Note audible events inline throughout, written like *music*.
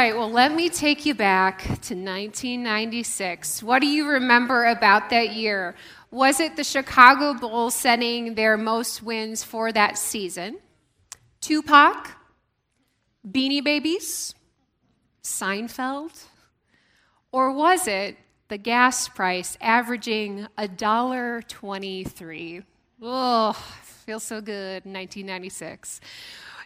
right, well, let me take you back to 1996. What do you remember about that year? Was it the Chicago Bulls setting their most wins for that season? Tupac? Beanie Babies? Seinfeld? Or was it the gas price averaging $1.23? Oh, feels so good 1996.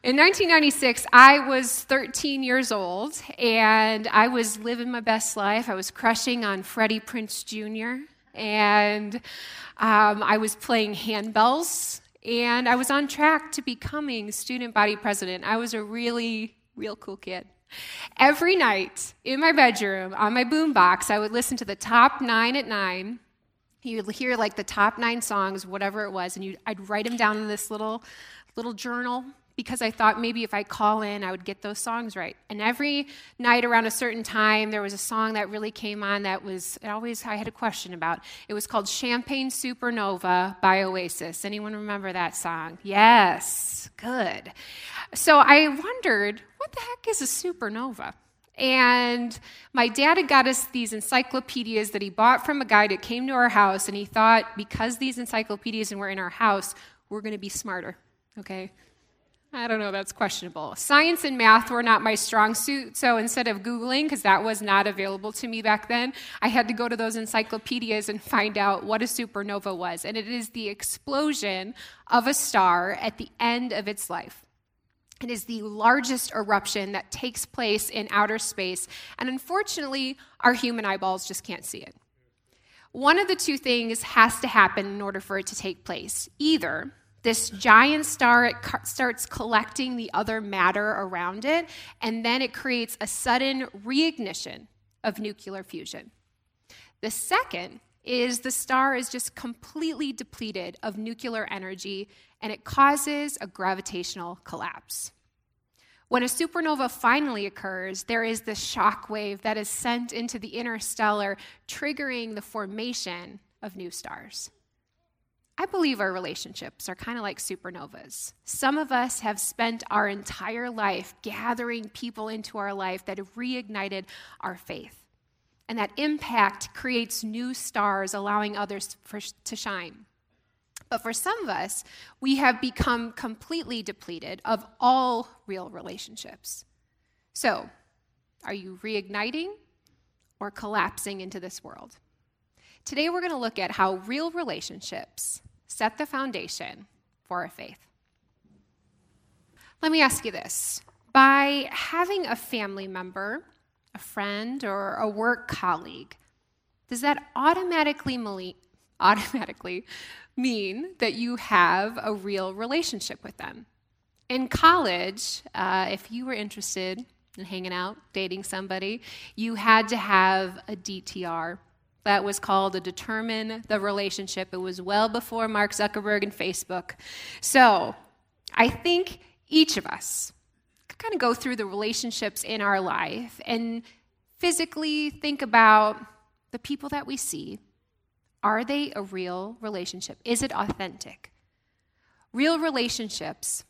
In 1996, I was 13 years old and I was living my best life. I was crushing on Freddie Prinze Jr. and um, I was playing handbells and I was on track to becoming student body president. I was a really, real cool kid. Every night in my bedroom on my boombox, I would listen to the top nine at nine. You'd hear like the top nine songs, whatever it was, and I'd write them down in this little little journal because I thought maybe if I call in, I would get those songs right. And every night around a certain time, there was a song that really came on that was always I had a question about. It was called Champagne Supernova by Oasis. Anyone remember that song? Yes, good. So I wondered, what the heck is a supernova? And my dad had got us these encyclopedias that he bought from a guy that came to our house, and he thought because these encyclopedias were in our house, we're going to be smarter. Okay? I don't know, that's questionable. Science and math were not my strong suit, so instead of Googling, because that was not available to me back then, I had to go to those encyclopedias and find out what a supernova was. And it is the explosion of a star at the end of its life. It is the largest eruption that takes place in outer space, and unfortunately, our human eyeballs just can't see it. One of the two things has to happen in order for it to take place. Either this giant star it starts collecting the other matter around it, and then it creates a sudden reignition of nuclear fusion. The second is the star is just completely depleted of nuclear energy and it causes a gravitational collapse. When a supernova finally occurs, there is this shock wave that is sent into the interstellar, triggering the formation of new stars. I believe our relationships are kind of like supernovas. Some of us have spent our entire life gathering people into our life that have reignited our faith. And that impact creates new stars, allowing others for, to shine. But for some of us, we have become completely depleted of all real relationships. So, are you reigniting or collapsing into this world? Today, we're going to look at how real relationships set the foundation for our faith. Let me ask you this by having a family member, a friend, or a work colleague, does that automatically, *laughs* automatically mean that you have a real relationship with them? In college, uh, if you were interested in hanging out, dating somebody, you had to have a DTR that was called a determine the relationship. It was well before Mark Zuckerberg and Facebook. So I think each of us could kind of go through the relationships in our life and physically think about the people that we see. Are they a real relationship? Is it authentic? Real relationships,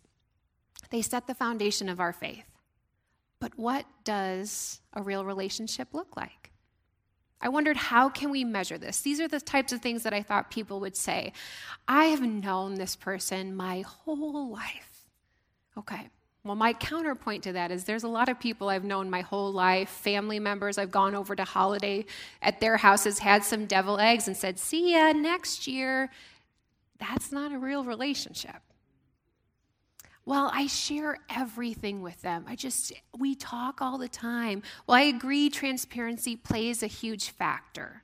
they set the foundation of our faith. But what does a real relationship look like? I wondered how can we measure this? These are the types of things that I thought people would say. I have known this person my whole life. Okay. Well, my counterpoint to that is there's a lot of people I've known my whole life, family members I've gone over to holiday at their houses, had some devil eggs, and said, See ya next year. That's not a real relationship. Well, I share everything with them. I just, we talk all the time. Well, I agree transparency plays a huge factor.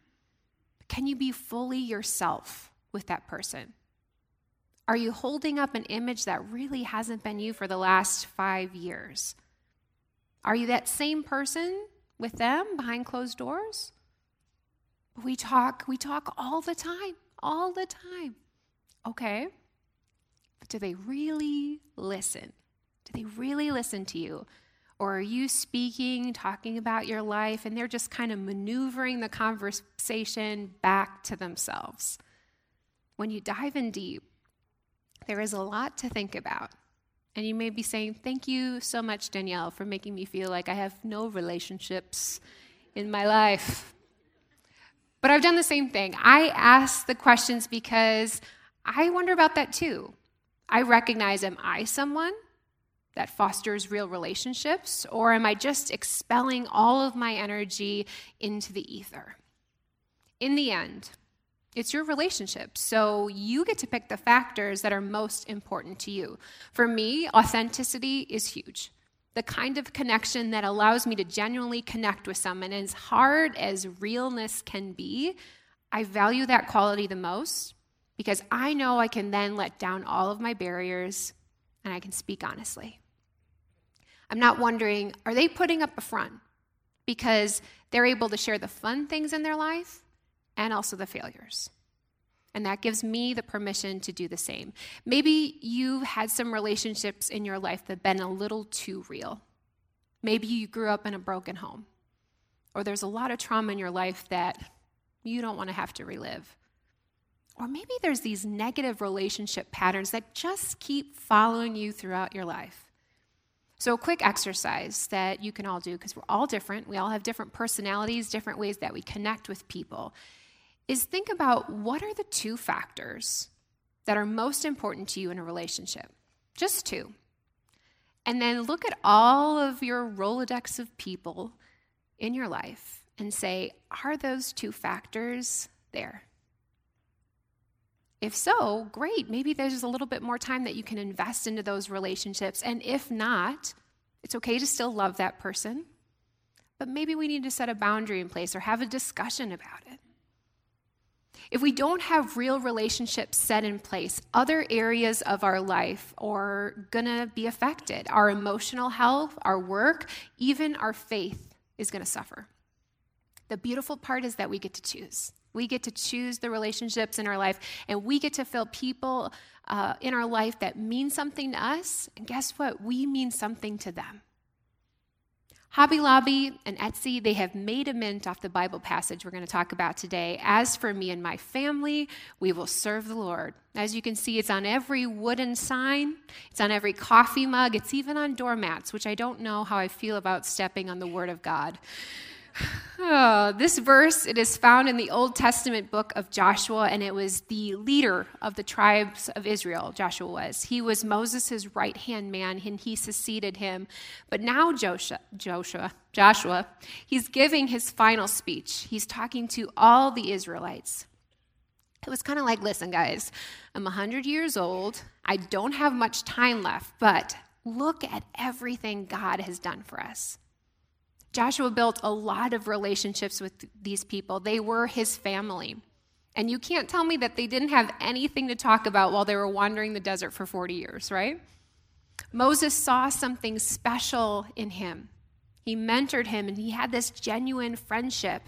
Can you be fully yourself with that person? Are you holding up an image that really hasn't been you for the last five years? Are you that same person with them behind closed doors? We talk, we talk all the time, all the time. Okay. Do they really listen? Do they really listen to you? Or are you speaking, talking about your life, and they're just kind of maneuvering the conversation back to themselves? When you dive in deep, there is a lot to think about. And you may be saying, Thank you so much, Danielle, for making me feel like I have no relationships in my life. But I've done the same thing. I ask the questions because I wonder about that too. I recognize, am I someone that fosters real relationships, or am I just expelling all of my energy into the ether? In the end, it's your relationship. So you get to pick the factors that are most important to you. For me, authenticity is huge. The kind of connection that allows me to genuinely connect with someone, as hard as realness can be, I value that quality the most because I know I can then let down all of my barriers and I can speak honestly. I'm not wondering, are they putting up a front? Because they're able to share the fun things in their life and also the failures. And that gives me the permission to do the same. Maybe you've had some relationships in your life that have been a little too real. Maybe you grew up in a broken home, or there's a lot of trauma in your life that you don't want to have to relive. Or maybe there's these negative relationship patterns that just keep following you throughout your life. So, a quick exercise that you can all do, because we're all different, we all have different personalities, different ways that we connect with people, is think about what are the two factors that are most important to you in a relationship? Just two. And then look at all of your Rolodex of people in your life and say, are those two factors there? If so, great. Maybe there's a little bit more time that you can invest into those relationships. And if not, it's okay to still love that person, but maybe we need to set a boundary in place or have a discussion about it. If we don't have real relationships set in place, other areas of our life are going to be affected. Our emotional health, our work, even our faith is going to suffer. The beautiful part is that we get to choose. We get to choose the relationships in our life, and we get to fill people uh, in our life that mean something to us. And guess what? We mean something to them. Hobby Lobby and Etsy, they have made a mint off the Bible passage we're going to talk about today. As for me and my family, we will serve the Lord. As you can see, it's on every wooden sign, it's on every coffee mug, it's even on doormats, which I don't know how I feel about stepping on the Word of God. Oh, *sighs* this verse it is found in the Old Testament book of Joshua, and it was the leader of the tribes of Israel. Joshua was. He was Moses' right hand man, and he succeeded him. But now Joshua, Joshua, Joshua, he's giving his final speech. He's talking to all the Israelites. It was kind of like, listen, guys, I'm 100 years old. I don't have much time left, but look at everything God has done for us. Joshua built a lot of relationships with these people. They were his family. And you can't tell me that they didn't have anything to talk about while they were wandering the desert for 40 years, right? Moses saw something special in him. He mentored him and he had this genuine friendship.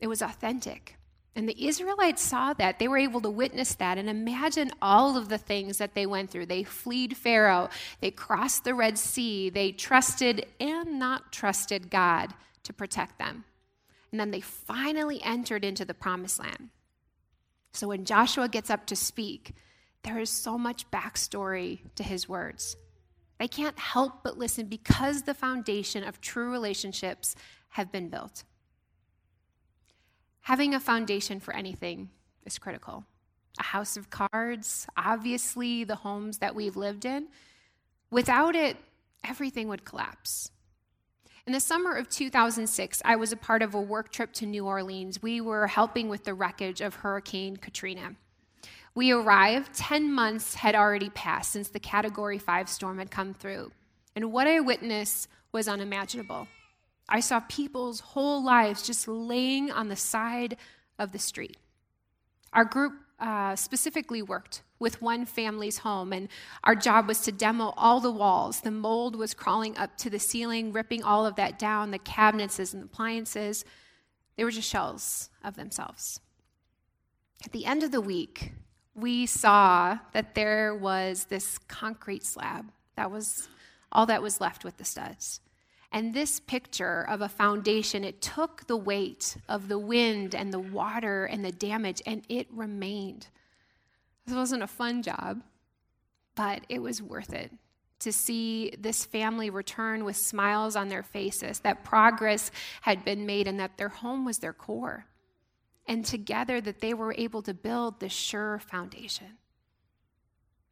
It was authentic. And the Israelites saw that. They were able to witness that and imagine all of the things that they went through. They fled Pharaoh, they crossed the Red Sea, they trusted and not trusted God to protect them. And then they finally entered into the promised land. So when Joshua gets up to speak, there is so much backstory to his words. They can't help but listen because the foundation of true relationships have been built. Having a foundation for anything is critical. A house of cards, obviously, the homes that we've lived in. Without it, everything would collapse. In the summer of 2006, I was a part of a work trip to New Orleans. We were helping with the wreckage of Hurricane Katrina. We arrived, 10 months had already passed since the Category 5 storm had come through. And what I witnessed was unimaginable. I saw people's whole lives just laying on the side of the street. Our group uh, specifically worked with one family's home, and our job was to demo all the walls. The mold was crawling up to the ceiling, ripping all of that down, the cabinets and appliances. They were just shells of themselves. At the end of the week, we saw that there was this concrete slab. That was all that was left with the studs. And this picture of a foundation, it took the weight of the wind and the water and the damage, and it remained. This wasn't a fun job, but it was worth it to see this family return with smiles on their faces, that progress had been made, and that their home was their core. And together, that they were able to build this sure foundation.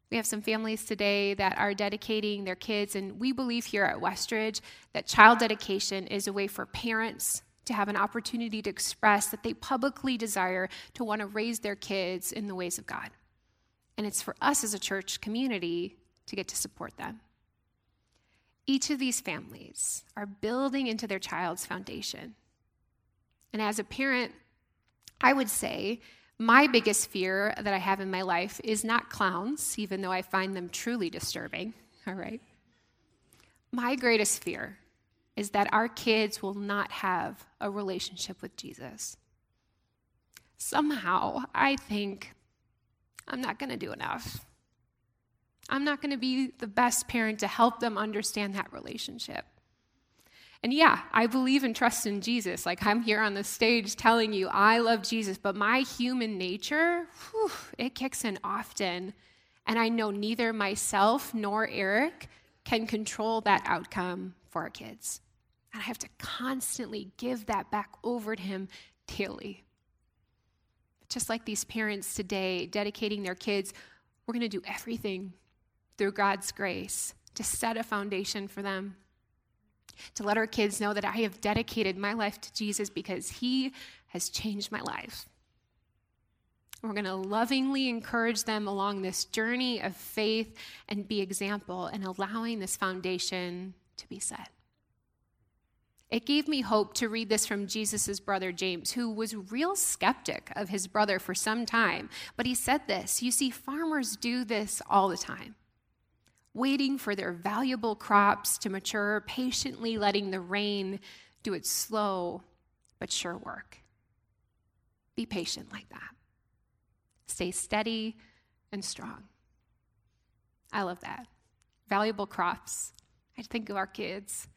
We have some families today that are dedicating their kids, and we believe here at Westridge that child dedication is a way for parents to have an opportunity to express that they publicly desire to want to raise their kids in the ways of God. And it's for us as a church community to get to support them. Each of these families are building into their child's foundation. And as a parent, I would say my biggest fear that I have in my life is not clowns, even though I find them truly disturbing, *laughs* all right? My greatest fear is that our kids will not have a relationship with Jesus. Somehow, I think I'm not going to do enough. I'm not going to be the best parent to help them understand that relationship. And yeah, I believe and trust in Jesus. Like I'm here on the stage telling you I love Jesus, but my human nature, whew, it kicks in often. And I know neither myself nor Eric can control that outcome for our kids. And I have to constantly give that back over to Him daily. Just like these parents today dedicating their kids, we're going to do everything through God's grace to set a foundation for them to let our kids know that I have dedicated my life to Jesus because he has changed my life. We're going to lovingly encourage them along this journey of faith and be example and allowing this foundation to be set. It gave me hope to read this from Jesus' brother James, who was real skeptic of his brother for some time. But he said this You see, farmers do this all the time waiting for their valuable crops to mature, patiently letting the rain do its slow but sure work. Be patient like that. Stay steady and strong. I love that. Valuable crops. I think of our kids.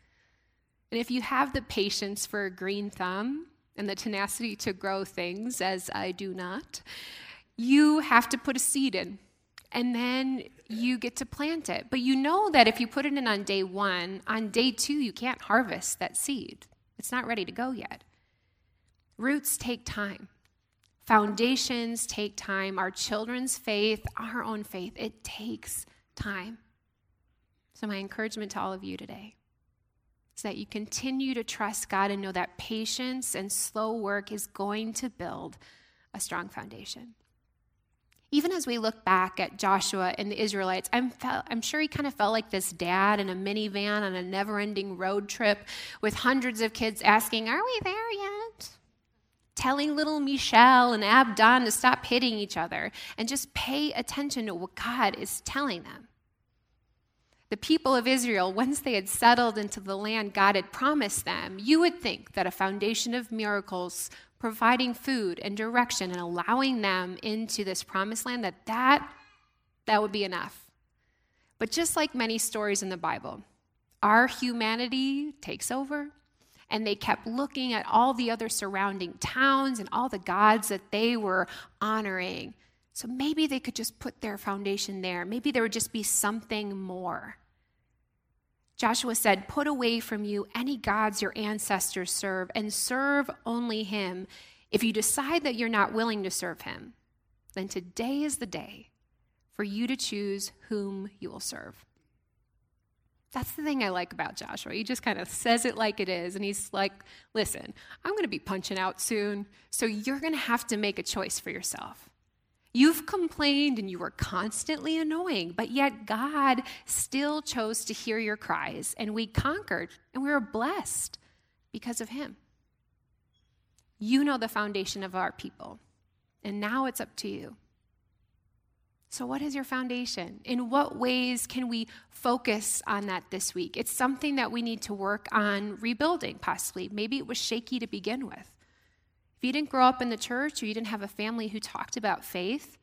And if you have the patience for a green thumb and the tenacity to grow things, as I do not, you have to put a seed in and then you get to plant it. But you know that if you put it in on day one, on day two, you can't harvest that seed. It's not ready to go yet. Roots take time, foundations take time. Our children's faith, our own faith, it takes time. So, my encouragement to all of you today is that you continue to trust God and know that patience and slow work is going to build a strong foundation even as we look back at Joshua and the Israelites, I'm, I'm sure he kind of felt like this dad in a minivan on a never ending road trip with hundreds of kids asking, Are we there yet? Telling little Michelle and Abdon to stop hitting each other and just pay attention to what God is telling them. The people of Israel, once they had settled into the land God had promised them, you would think that a foundation of miracles providing food and direction and allowing them into this promised land that that that would be enough. But just like many stories in the bible our humanity takes over and they kept looking at all the other surrounding towns and all the gods that they were honoring. So maybe they could just put their foundation there. Maybe there would just be something more Joshua said, Put away from you any gods your ancestors serve and serve only him. If you decide that you're not willing to serve him, then today is the day for you to choose whom you will serve. That's the thing I like about Joshua. He just kind of says it like it is. And he's like, listen, I'm going to be punching out soon. So you're going to have to make a choice for yourself. You've complained and you were constantly annoying, but yet God still chose to hear your cries, and we conquered, and we were blessed because of Him. You know the foundation of our people, and now it's up to you. So, what is your foundation? In what ways can we focus on that this week? It's something that we need to work on rebuilding, possibly. Maybe it was shaky to begin with. If you didn't grow up in the church or you didn't have a family who talked about faith,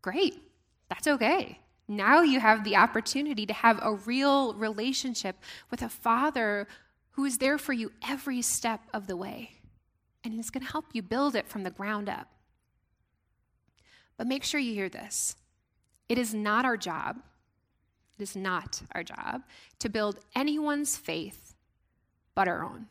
great. That's okay. Now you have the opportunity to have a real relationship with a father who is there for you every step of the way. And he's going to help you build it from the ground up. But make sure you hear this it is not our job, it is not our job to build anyone's faith but our own.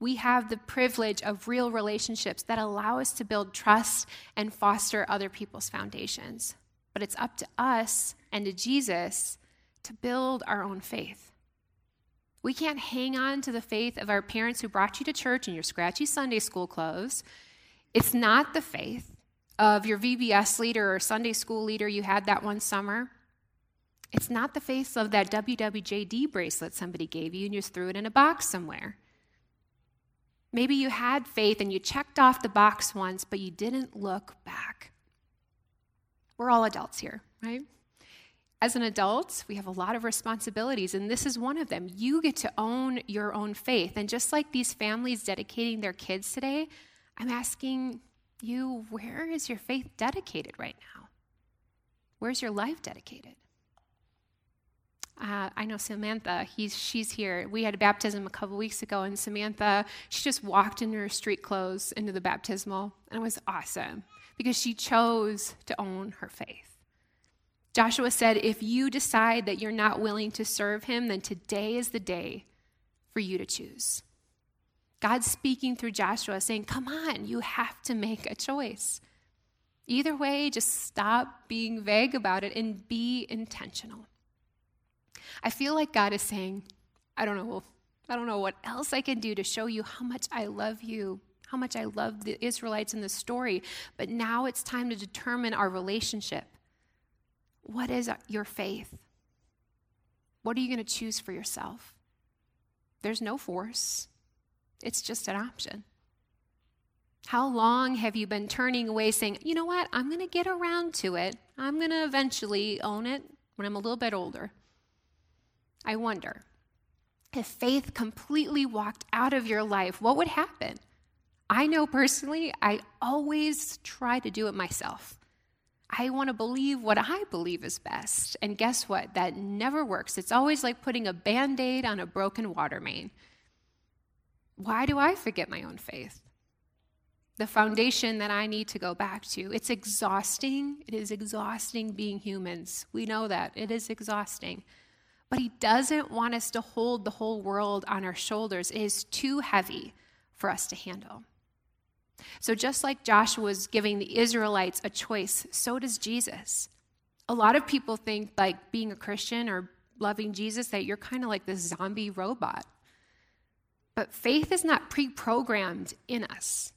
We have the privilege of real relationships that allow us to build trust and foster other people's foundations. But it's up to us and to Jesus to build our own faith. We can't hang on to the faith of our parents who brought you to church in your scratchy Sunday school clothes. It's not the faith of your VBS leader or Sunday school leader you had that one summer. It's not the faith of that WWJD bracelet somebody gave you and you just threw it in a box somewhere. Maybe you had faith and you checked off the box once, but you didn't look back. We're all adults here, right? As an adult, we have a lot of responsibilities, and this is one of them. You get to own your own faith. And just like these families dedicating their kids today, I'm asking you, where is your faith dedicated right now? Where's your life dedicated? Uh, I know Samantha, he's, she's here. We had a baptism a couple weeks ago, and Samantha, she just walked in her street clothes into the baptismal, and it was awesome because she chose to own her faith. Joshua said, If you decide that you're not willing to serve him, then today is the day for you to choose. God's speaking through Joshua, saying, Come on, you have to make a choice. Either way, just stop being vague about it and be intentional. I feel like God is saying, I don't know, I don't know what else I can do to show you how much I love you, how much I love the Israelites in the story, but now it's time to determine our relationship. What is your faith? What are you going to choose for yourself? There's no force, it's just an option. How long have you been turning away saying, you know what, I'm going to get around to it. I'm going to eventually own it when I'm a little bit older. I wonder if faith completely walked out of your life, what would happen? I know personally, I always try to do it myself. I want to believe what I believe is best. And guess what? That never works. It's always like putting a band aid on a broken water main. Why do I forget my own faith? The foundation that I need to go back to. It's exhausting. It is exhausting being humans. We know that. It is exhausting. But He doesn't want us to hold the whole world on our shoulders. It is too heavy for us to handle. So, just like Joshua was giving the Israelites a choice, so does Jesus. A lot of people think, like being a Christian or loving Jesus, that you're kind of like this zombie robot. But faith is not pre programmed in us.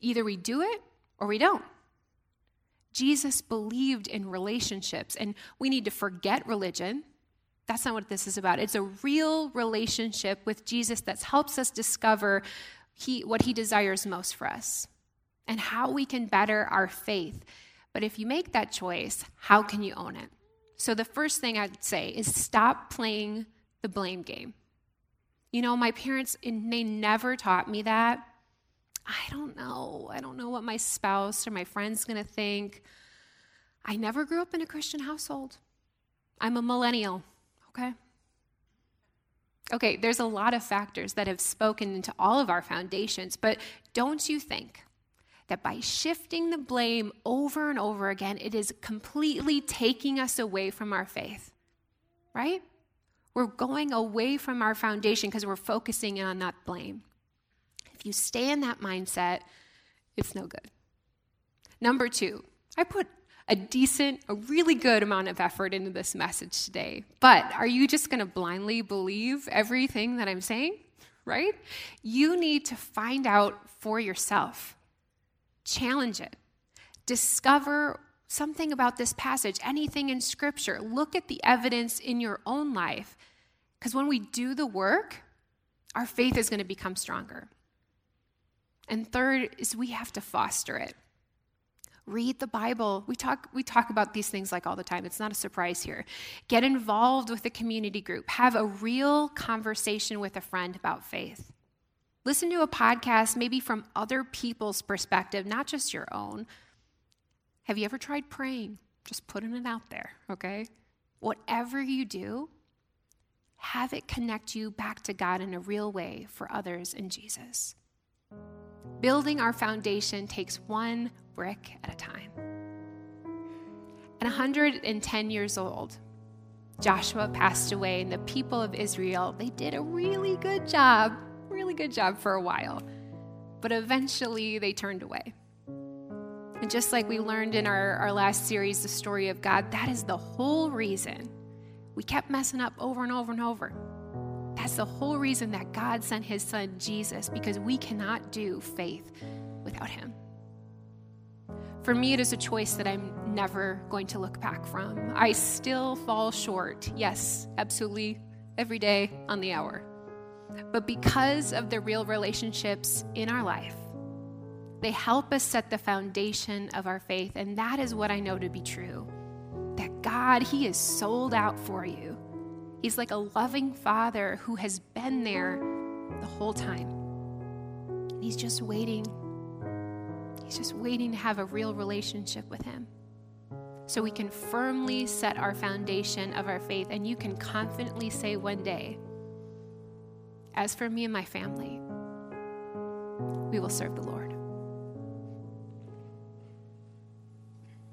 Either we do it or we don't. Jesus believed in relationships, and we need to forget religion that's not what this is about. It's a real relationship with Jesus that helps us discover he, what he desires most for us and how we can better our faith. But if you make that choice, how can you own it? So, the first thing I'd say is stop playing the blame game. You know, my parents, they never taught me that. I don't know. I don't know what my spouse or my friend's going to think. I never grew up in a Christian household. I'm a millennial okay? Okay, there's a lot of factors that have spoken into all of our foundations, but don't you think that by shifting the blame over and over again, it is completely taking us away from our faith, right? We're going away from our foundation because we're focusing on that blame. If you stay in that mindset, it's no good. Number two, I put a decent, a really good amount of effort into this message today. But are you just going to blindly believe everything that I'm saying? Right? You need to find out for yourself, challenge it, discover something about this passage, anything in Scripture. Look at the evidence in your own life. Because when we do the work, our faith is going to become stronger. And third is we have to foster it. Read the Bible. We talk, we talk about these things like all the time. It's not a surprise here. Get involved with a community group. Have a real conversation with a friend about faith. Listen to a podcast, maybe from other people's perspective, not just your own. Have you ever tried praying? Just putting it out there, okay? Whatever you do, have it connect you back to God in a real way for others in Jesus. Building our foundation takes one brick at a time. And 110 years old, Joshua passed away, and the people of Israel, they did a really good job, really good job for a while. But eventually they turned away. And just like we learned in our, our last series, The Story of God, that is the whole reason we kept messing up over and over and over. That's the whole reason that God sent his son Jesus, because we cannot do faith without him. For me, it is a choice that I'm never going to look back from. I still fall short, yes, absolutely, every day on the hour. But because of the real relationships in our life, they help us set the foundation of our faith. And that is what I know to be true that God, He is sold out for you. He's like a loving father who has been there the whole time. He's just waiting. He's just waiting to have a real relationship with Him. So we can firmly set our foundation of our faith, and you can confidently say one day, As for me and my family, we will serve the Lord.